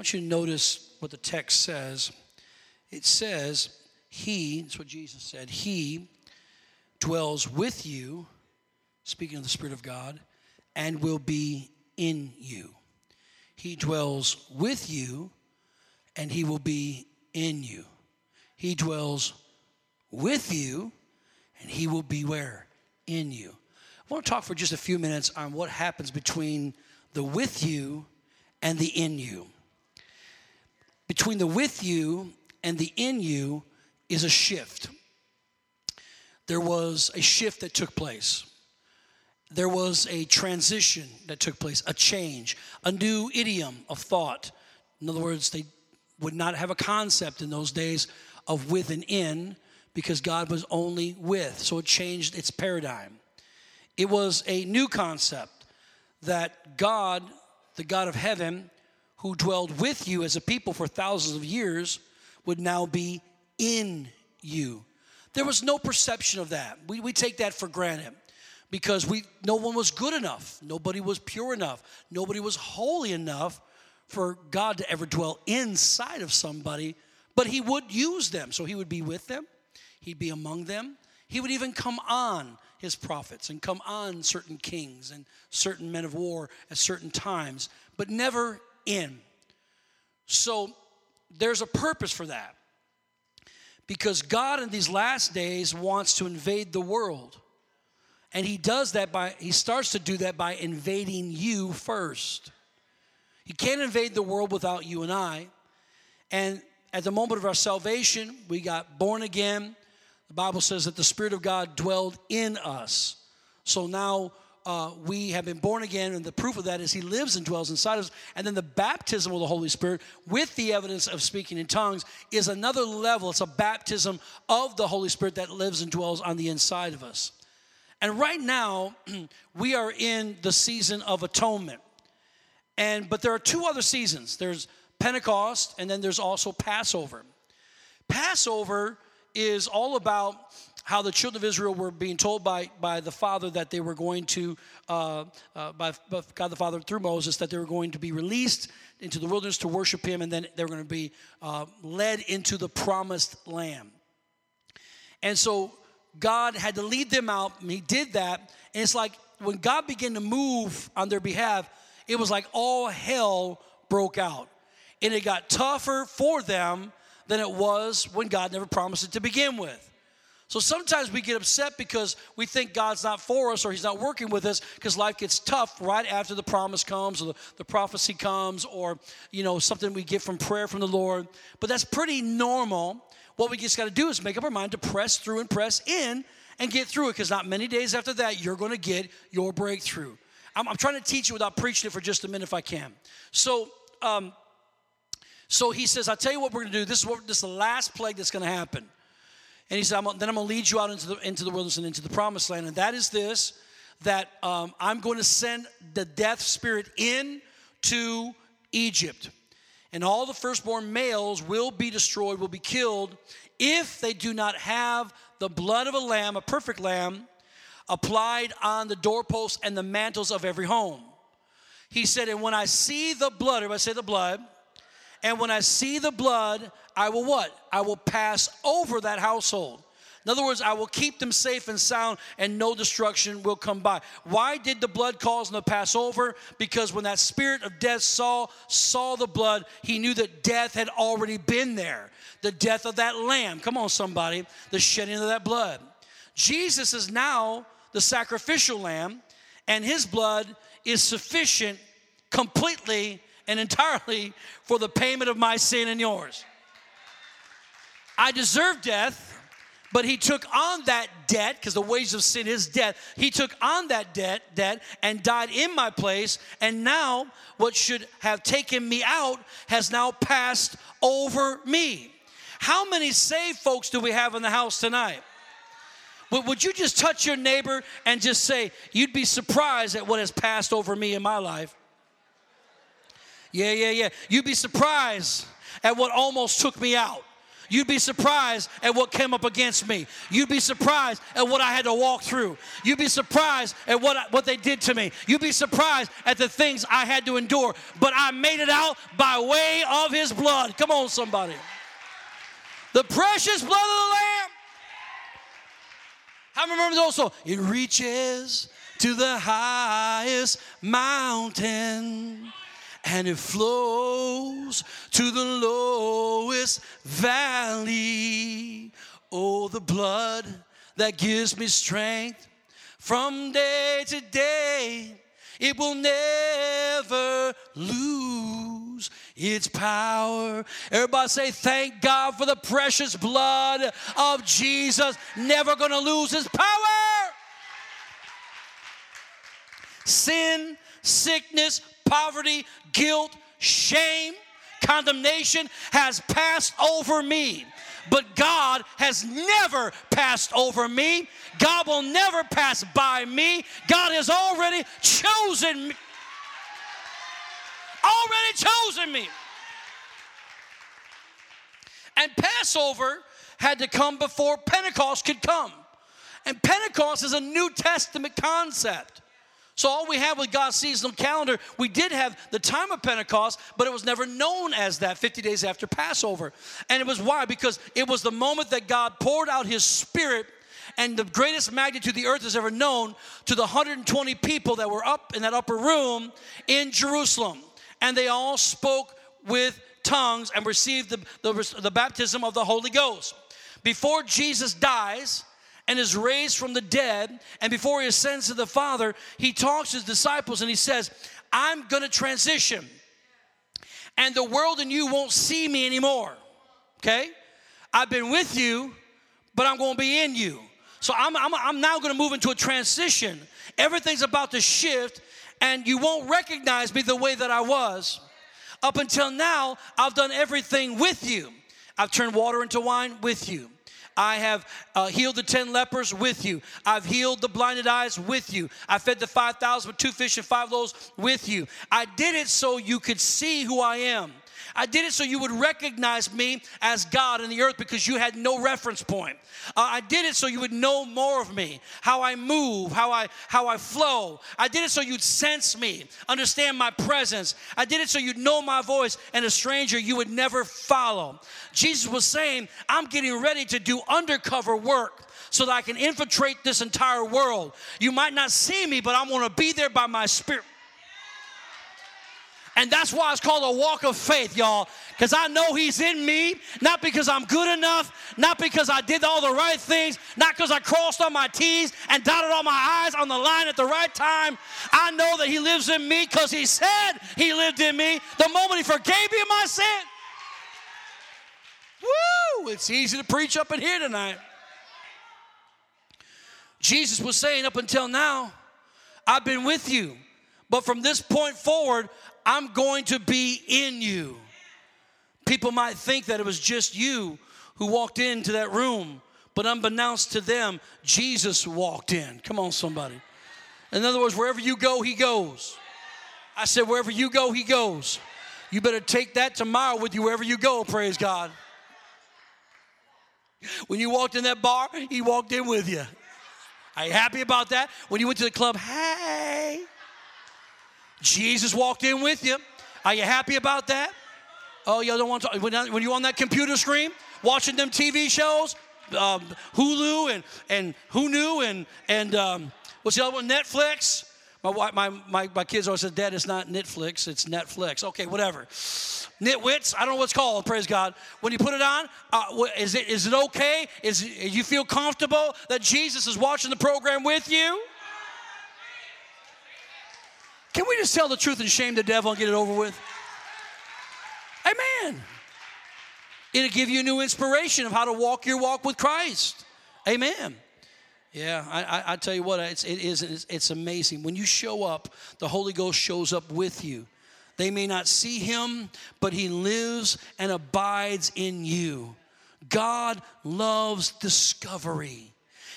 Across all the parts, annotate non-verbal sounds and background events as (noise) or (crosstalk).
want you to notice what the text says. It says, He, that's what Jesus said, He dwells with you, speaking of the Spirit of God, and will be in you. He dwells with you, and He will be in you. He dwells with you, and He will be where? In you. I want to talk for just a few minutes on what happens between the with you and the in you. Between the with you and the in you is a shift. There was a shift that took place. There was a transition that took place, a change, a new idiom of thought. In other words, they would not have a concept in those days of with and in because God was only with. So it changed its paradigm. It was a new concept that God, the God of heaven, who dwelled with you as a people for thousands of years, would now be in you. There was no perception of that. We, we take that for granted because we no one was good enough. Nobody was pure enough. Nobody was holy enough for God to ever dwell inside of somebody, but he would use them. So he would be with them. He'd be among them. He would even come on his prophets and come on certain kings and certain men of war at certain times, but never in. So there's a purpose for that. Because God in these last days wants to invade the world. And he does that by, he starts to do that by invading you first. He can't invade the world without you and I. And at the moment of our salvation, we got born again. The Bible says that the Spirit of God dwelled in us. So now uh, we have been born again, and the proof of that is He lives and dwells inside us. And then the baptism of the Holy Spirit with the evidence of speaking in tongues is another level. It's a baptism of the Holy Spirit that lives and dwells on the inside of us. And right now, (clears throat) we are in the season of atonement. And but there are two other seasons. There's Pentecost and then there's also Passover. Passover is all about how the children of Israel were being told by, by the Father that they were going to, uh, uh, by, by, God the Father through Moses, that they were going to be released into the wilderness to worship Him, and then they were going to be uh, led into the promised land. And so God had to lead them out, and He did that. And it's like when God began to move on their behalf, it was like all hell broke out. And it got tougher for them than it was when God never promised it to begin with. So sometimes we get upset because we think God's not for us or He's not working with us because life gets tough right after the promise comes or the, the, prophecy comes or, you know, something we get from prayer from the Lord. But that's pretty normal what we just got to do is make up our mind to press through and press in and get through it because not many days after that, you're going to get your breakthrough. I'm, I'm, trying to teach you without preaching it for just a minute if I can. So, um, so he says, I'll tell you what we're going to do. This is, what, this is the last plague that's going to happen. And he said, I'm, then I'm going to lead you out into the, into the wilderness and into the promised land. And that is this that um, I'm going to send the death spirit in to Egypt and all the firstborn males will be destroyed, will be killed, if they do not have the blood of a lamb, a perfect lamb, applied on the doorposts and the mantles of every home. He said, And when I see the blood, everybody say the blood, and when I see the blood, I will what? I will pass over that household. In other words, I will keep them safe and sound, and no destruction will come by. Why did the blood cause them to pass over? Because when that spirit of death saw saw the blood, he knew that death had already been there. The death of that lamb. Come on, somebody. The shedding of that blood. Jesus is now the sacrificial lamb, and his blood is sufficient completely and entirely for the payment of my sin and yours. I deserve death but he took on that debt because the wages of sin is death. He took on that debt, debt and died in my place. And now what should have taken me out has now passed over me. How many saved folks do we have in the house tonight? Would you just touch your neighbor and just say, You'd be surprised at what has passed over me in my life? Yeah, yeah, yeah. You'd be surprised at what almost took me out. You'd be surprised at what came up against me. You'd be surprised at what I had to walk through. You'd be surprised at what, what they did to me. You'd be surprised at the things I had to endure. But I made it out by way of his blood. Come on, somebody. The precious blood of the Lamb. I remember also, it reaches to the highest mountain and it flows to the lowest valley. Oh, the blood that gives me strength from day to day, it will never lose its power. Everybody say, Thank God for the precious blood of Jesus, never gonna lose its power. Sin, sickness, poverty, guilt, shame, condemnation has passed over me. But God has never passed over me. God will never pass by me. God has already chosen me. Already chosen me. And Passover had to come before Pentecost could come. And Pentecost is a New Testament concept. So all we have with God's seasonal calendar, we did have the time of Pentecost, but it was never known as that 50 days after Passover. And it was why? Because it was the moment that God poured out his spirit and the greatest magnitude the earth has ever known to the 120 people that were up in that upper room in Jerusalem. And they all spoke with tongues and received the, the, the baptism of the Holy Ghost. Before Jesus dies, and is raised from the dead, and before he ascends to the Father, he talks to his disciples and he says, I'm gonna transition, and the world and you won't see me anymore. Okay? I've been with you, but I'm gonna be in you. So I'm, I'm, I'm now gonna move into a transition. Everything's about to shift, and you won't recognize me the way that I was. Up until now, I've done everything with you. I've turned water into wine with you. I have uh, healed the 10 lepers with you. I've healed the blinded eyes with you. I fed the 5,000 with two fish and five loaves with you. I did it so you could see who I am. I did it so you would recognize me as God in the earth because you had no reference point. Uh, I did it so you would know more of me, how I move, how I how I flow. I did it so you'd sense me, understand my presence. I did it so you'd know my voice and a stranger you would never follow. Jesus was saying, I'm getting ready to do undercover work so that I can infiltrate this entire world. You might not see me, but I'm going to be there by my spirit. And that's why it's called a walk of faith, y'all. Because I know He's in me, not because I'm good enough, not because I did all the right things, not because I crossed all my T's and dotted all my I's on the line at the right time. I know that He lives in me because He said He lived in me the moment He forgave me my sin. Woo! It's easy to preach up in here tonight. Jesus was saying, up until now, I've been with you. But from this point forward, I'm going to be in you. People might think that it was just you who walked into that room, but unbeknownst to them, Jesus walked in. Come on, somebody. In other words, wherever you go, he goes. I said, wherever you go, he goes. You better take that tomorrow with you wherever you go, praise God. When you walked in that bar, he walked in with you. Are you happy about that? When you went to the club, hey. Jesus walked in with you. Are you happy about that? Oh, you don't want to. When you're on that computer screen watching them TV shows, um, Hulu and and who knew and and um, what's the other one? Netflix. My, my, my, my kids always said, Dad, it's not Netflix, it's Netflix. Okay, whatever. Nitwits, I don't know what's called, praise God. When you put it on, uh, is, it, is it okay? Is you feel comfortable that Jesus is watching the program with you? Can we just tell the truth and shame the devil and get it over with? Amen. It'll give you a new inspiration of how to walk your walk with Christ. Amen. Yeah, I, I, I tell you what, it's, it is, it's, it's amazing. When you show up, the Holy Ghost shows up with you. They may not see him, but he lives and abides in you. God loves discovery,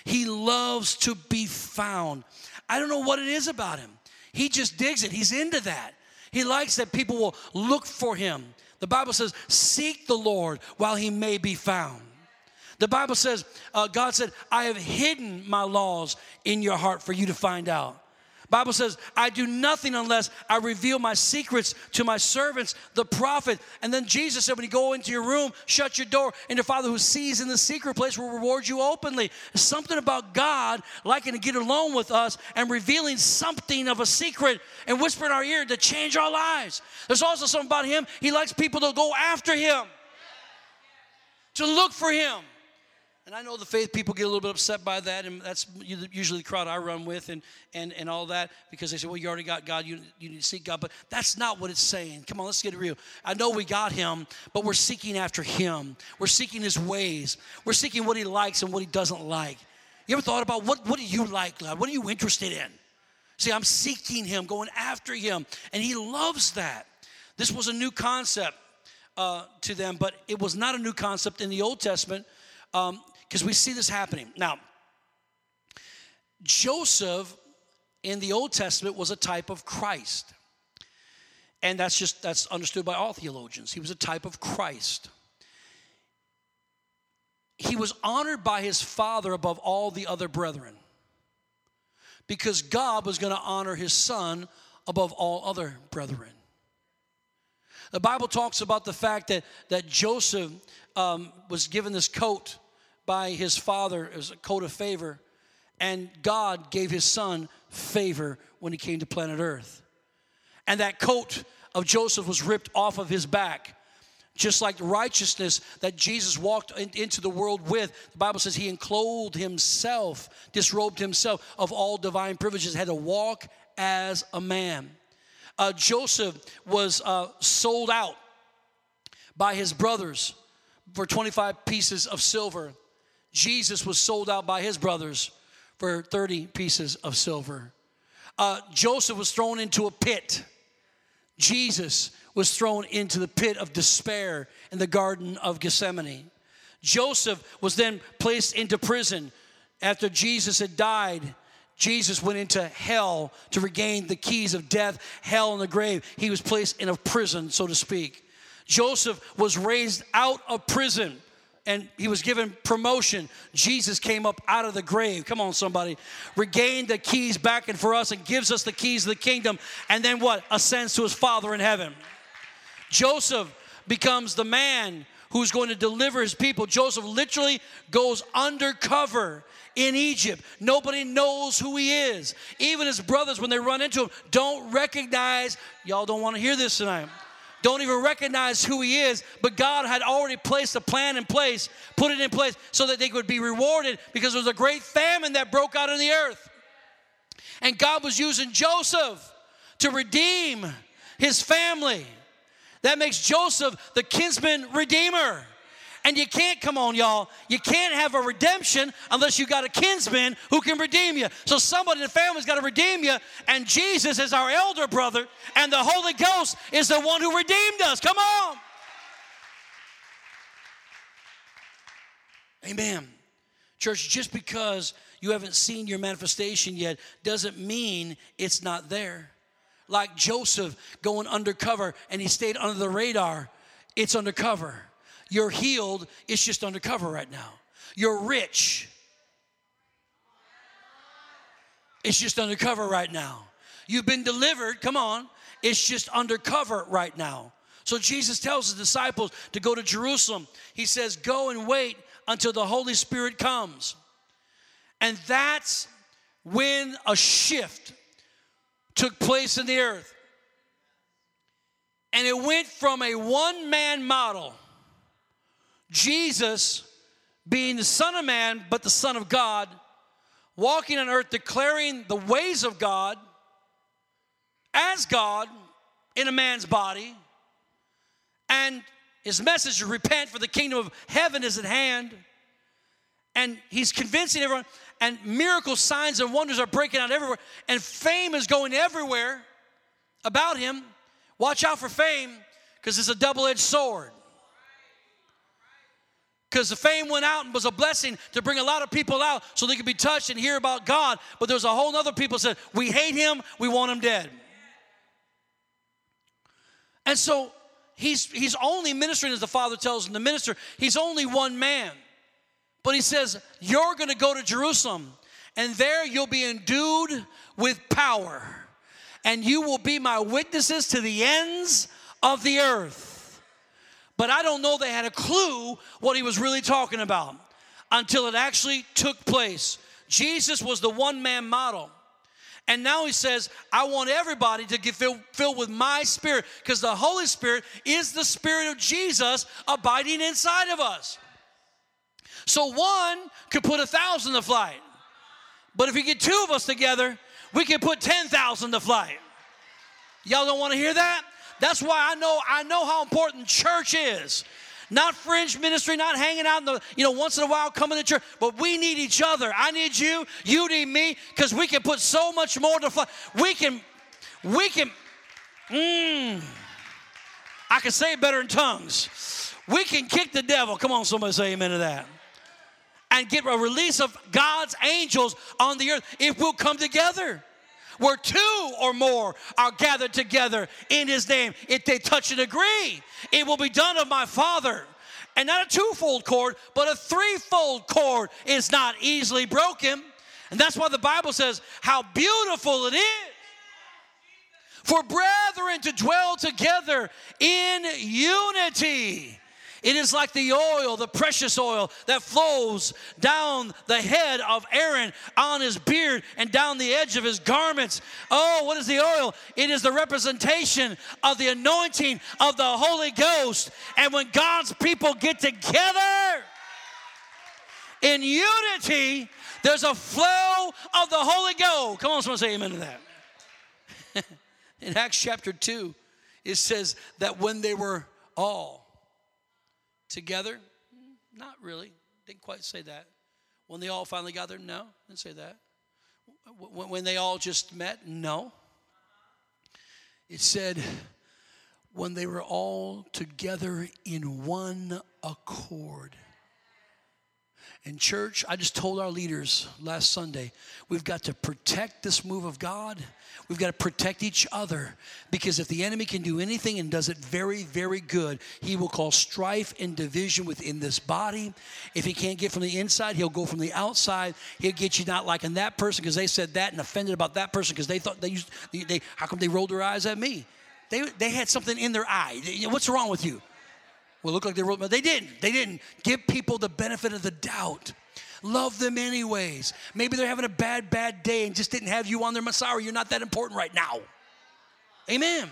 he loves to be found. I don't know what it is about him. He just digs it. He's into that. He likes that people will look for him. The Bible says, Seek the Lord while he may be found. The Bible says, uh, God said, I have hidden my laws in your heart for you to find out. Bible says, I do nothing unless I reveal my secrets to my servants, the prophet. And then Jesus said, when you go into your room, shut your door, and your Father who sees in the secret place will reward you openly. Something about God liking to get alone with us and revealing something of a secret and whisper in our ear to change our lives. There's also something about Him, He likes people to go after Him, to look for Him. And I know the faith people get a little bit upset by that, and that's usually the crowd I run with and, and, and all that because they say, well, you already got God, you, you need to seek God. But that's not what it's saying. Come on, let's get real. I know we got Him, but we're seeking after Him. We're seeking His ways. We're seeking what He likes and what He doesn't like. You ever thought about what, what do you like, God? What are you interested in? See, I'm seeking Him, going after Him, and He loves that. This was a new concept uh, to them, but it was not a new concept in the Old Testament. Um, because we see this happening. Now, Joseph in the Old Testament was a type of Christ. And that's just that's understood by all theologians. He was a type of Christ. He was honored by his father above all the other brethren. Because God was going to honor his son above all other brethren. The Bible talks about the fact that, that Joseph um, was given this coat by his father as a coat of favor, and God gave his son favor when he came to planet Earth. And that coat of Joseph was ripped off of his back. Just like the righteousness that Jesus walked in, into the world with, the Bible says he enclothed himself, disrobed himself of all divine privileges, had to walk as a man. Uh, Joseph was uh, sold out by his brothers for 25 pieces of silver. Jesus was sold out by his brothers for 30 pieces of silver. Uh, Joseph was thrown into a pit. Jesus was thrown into the pit of despair in the Garden of Gethsemane. Joseph was then placed into prison. After Jesus had died, Jesus went into hell to regain the keys of death, hell, and the grave. He was placed in a prison, so to speak. Joseph was raised out of prison and he was given promotion. Jesus came up out of the grave. Come on, somebody. Regained the keys back and for us and gives us the keys of the kingdom. And then what? Ascends to his Father in heaven. Joseph becomes the man who's going to deliver his people. Joseph literally goes undercover in Egypt. Nobody knows who he is. Even his brothers, when they run into him, don't recognize. Y'all don't want to hear this tonight don't even recognize who he is, but God had already placed a plan in place, put it in place so that they would be rewarded because there was a great famine that broke out in the earth. And God was using Joseph to redeem his family. That makes Joseph the kinsman redeemer. And you can't, come on, y'all, you can't have a redemption unless you got a kinsman who can redeem you. So somebody in the family's got to redeem you, and Jesus is our elder brother, and the Holy Ghost is the one who redeemed us. Come on. Amen. Church, just because you haven't seen your manifestation yet doesn't mean it's not there. Like Joseph going undercover and he stayed under the radar, it's undercover. You're healed, it's just undercover right now. You're rich, it's just undercover right now. You've been delivered, come on, it's just undercover right now. So Jesus tells his disciples to go to Jerusalem. He says, Go and wait until the Holy Spirit comes. And that's when a shift took place in the earth. And it went from a one man model Jesus, being the Son of Man, but the Son of God, walking on earth declaring the ways of God as God in a man's body. And his message is repent, for the kingdom of heaven is at hand. And he's convincing everyone, and miracle signs and wonders are breaking out everywhere, and fame is going everywhere about him. Watch out for fame, because it's a double edged sword because the fame went out and was a blessing to bring a lot of people out so they could be touched and hear about God. But there's a whole other people said, we hate him, we want him dead. And so he's, he's only ministering as the Father tells him to minister. He's only one man. But he says, You're going to go to Jerusalem, and there you'll be endued with power, and you will be my witnesses to the ends of the earth. But I don't know they had a clue what he was really talking about until it actually took place. Jesus was the one man model. And now he says, I want everybody to get filled, filled with my spirit because the Holy Spirit is the spirit of Jesus abiding inside of us. So one could put a thousand to flight. But if you get two of us together, we can put 10,000 to flight. Y'all don't want to hear that? That's why I know I know how important church is. Not fringe ministry, not hanging out in the, you know, once in a while coming to church, but we need each other. I need you, you need me, because we can put so much more to fly. We can, we can, mmm, I can say it better in tongues. We can kick the devil. Come on, somebody say amen to that. And get a release of God's angels on the earth if we'll come together where two or more are gathered together in his name. If they touch and agree, it will be done of my Father. And not a twofold cord, but a threefold cord is not easily broken. And that's why the Bible says, How beautiful it is for brethren to dwell together in unity. It is like the oil, the precious oil that flows down the head of Aaron on his beard and down the edge of his garments. Oh, what is the oil? It is the representation of the anointing of the Holy Ghost. And when God's people get together in unity, there's a flow of the Holy Ghost. Come on, someone say amen to that. (laughs) in Acts chapter 2, it says that when they were all Together? Not really. Didn't quite say that. When they all finally got there? No, didn't say that. When they all just met? No. It said, when they were all together in one accord. In church, I just told our leaders last Sunday, we've got to protect this move of God. We've got to protect each other because if the enemy can do anything and does it very, very good, he will cause strife and division within this body. If he can't get from the inside, he'll go from the outside. He'll get you not liking that person because they said that and offended about that person because they thought they used, they, they, how come they rolled their eyes at me? They, they had something in their eye. What's wrong with you? Well, look like they wrote, but they didn't. They didn't. Give people the benefit of the doubt. Love them anyways. Maybe they're having a bad, bad day and just didn't have you on their Messiah. You're not that important right now. Amen.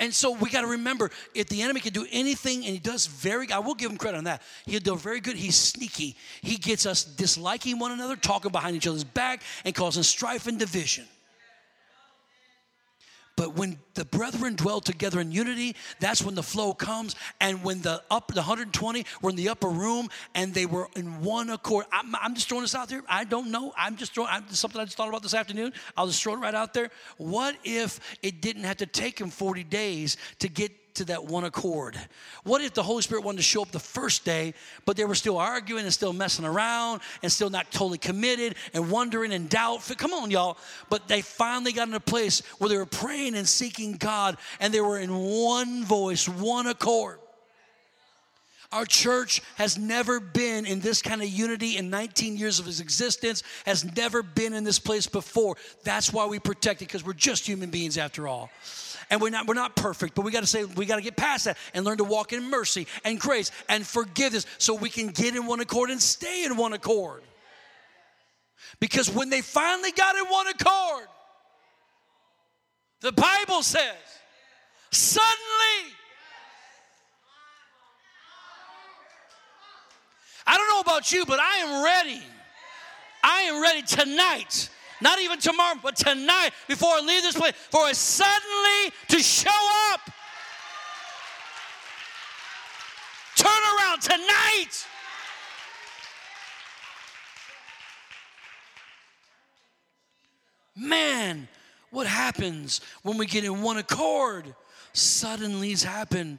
And so we got to remember if the enemy can do anything, and he does very, I will give him credit on that. He'll do very good. He's sneaky. He gets us disliking one another, talking behind each other's back, and causing strife and division. But when the brethren dwell together in unity, that's when the flow comes. And when the up the 120 were in the upper room and they were in one accord. I'm, I'm just throwing this out there. I don't know. I'm just throwing I'm, something I just thought about this afternoon. I'll just throw it right out there. What if it didn't have to take him 40 days to get to that one accord? What if the Holy Spirit wanted to show up the first day, but they were still arguing and still messing around and still not totally committed and wondering and doubt? Come on, y'all. But they finally got in a place where they were praying and seeking God and they were in one voice, one accord. Our church has never been in this kind of unity in 19 years of its existence, has never been in this place before. That's why we protect it, because we're just human beings after all and we're not we're not perfect but we got to say we got to get past that and learn to walk in mercy and grace and forgiveness so we can get in one accord and stay in one accord because when they finally got in one accord the bible says suddenly i don't know about you but i am ready i am ready tonight not even tomorrow, but tonight, before I leave this place, for it suddenly to show up. Turn around tonight. Man, what happens when we get in one accord? Suddenlies happen.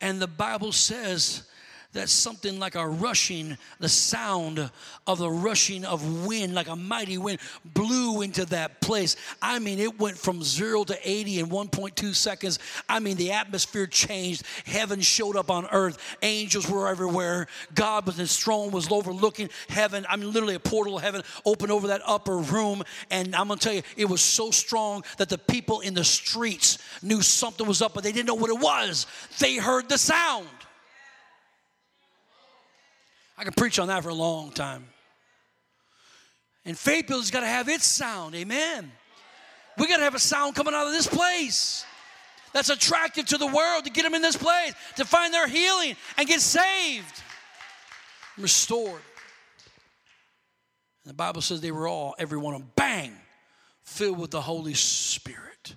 And the Bible says that something like a rushing, the sound of the rushing of wind, like a mighty wind, blew into that place. I mean, it went from zero to 80 in 1.2 seconds. I mean, the atmosphere changed. Heaven showed up on earth. Angels were everywhere. God was his throne was overlooking heaven. I mean, literally a portal of heaven opened over that upper room. And I'm going to tell you, it was so strong that the people in the streets knew something was up, but they didn't know what it was. They heard the sound. I can preach on that for a long time. And faith building's got to have its sound. Amen. We got to have a sound coming out of this place that's attractive to the world to get them in this place, to find their healing and get saved, restored. And the Bible says they were all, every one of them, bang, filled with the Holy Spirit.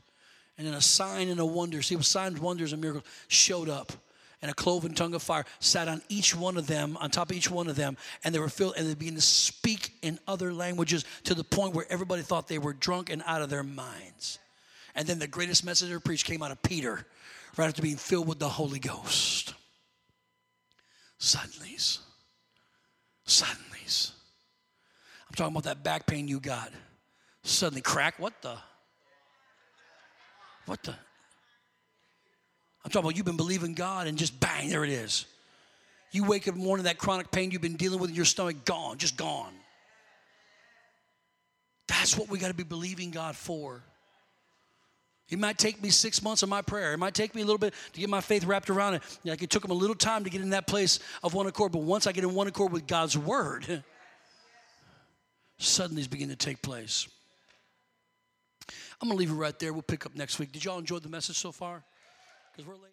And then a sign and a wonder, see, signs, wonders, and miracles showed up and a cloven tongue of fire sat on each one of them, on top of each one of them, and they were filled, and they began to speak in other languages to the point where everybody thought they were drunk and out of their minds. And then the greatest message ever preached came out of Peter, right after being filled with the Holy Ghost. Suddenlies. Suddenlies. I'm talking about that back pain you got. Suddenly crack. What the? What the? I'm talking about you've been believing God and just bang, there it is. You wake up in the morning, that chronic pain you've been dealing with in your stomach, gone, just gone. That's what we got to be believing God for. It might take me six months of my prayer. It might take me a little bit to get my faith wrapped around it. Like it took him a little time to get in that place of one accord. But once I get in one accord with God's word, suddenly it's beginning to take place. I'm going to leave it right there. We'll pick up next week. Did y'all enjoy the message so far? Because we're late.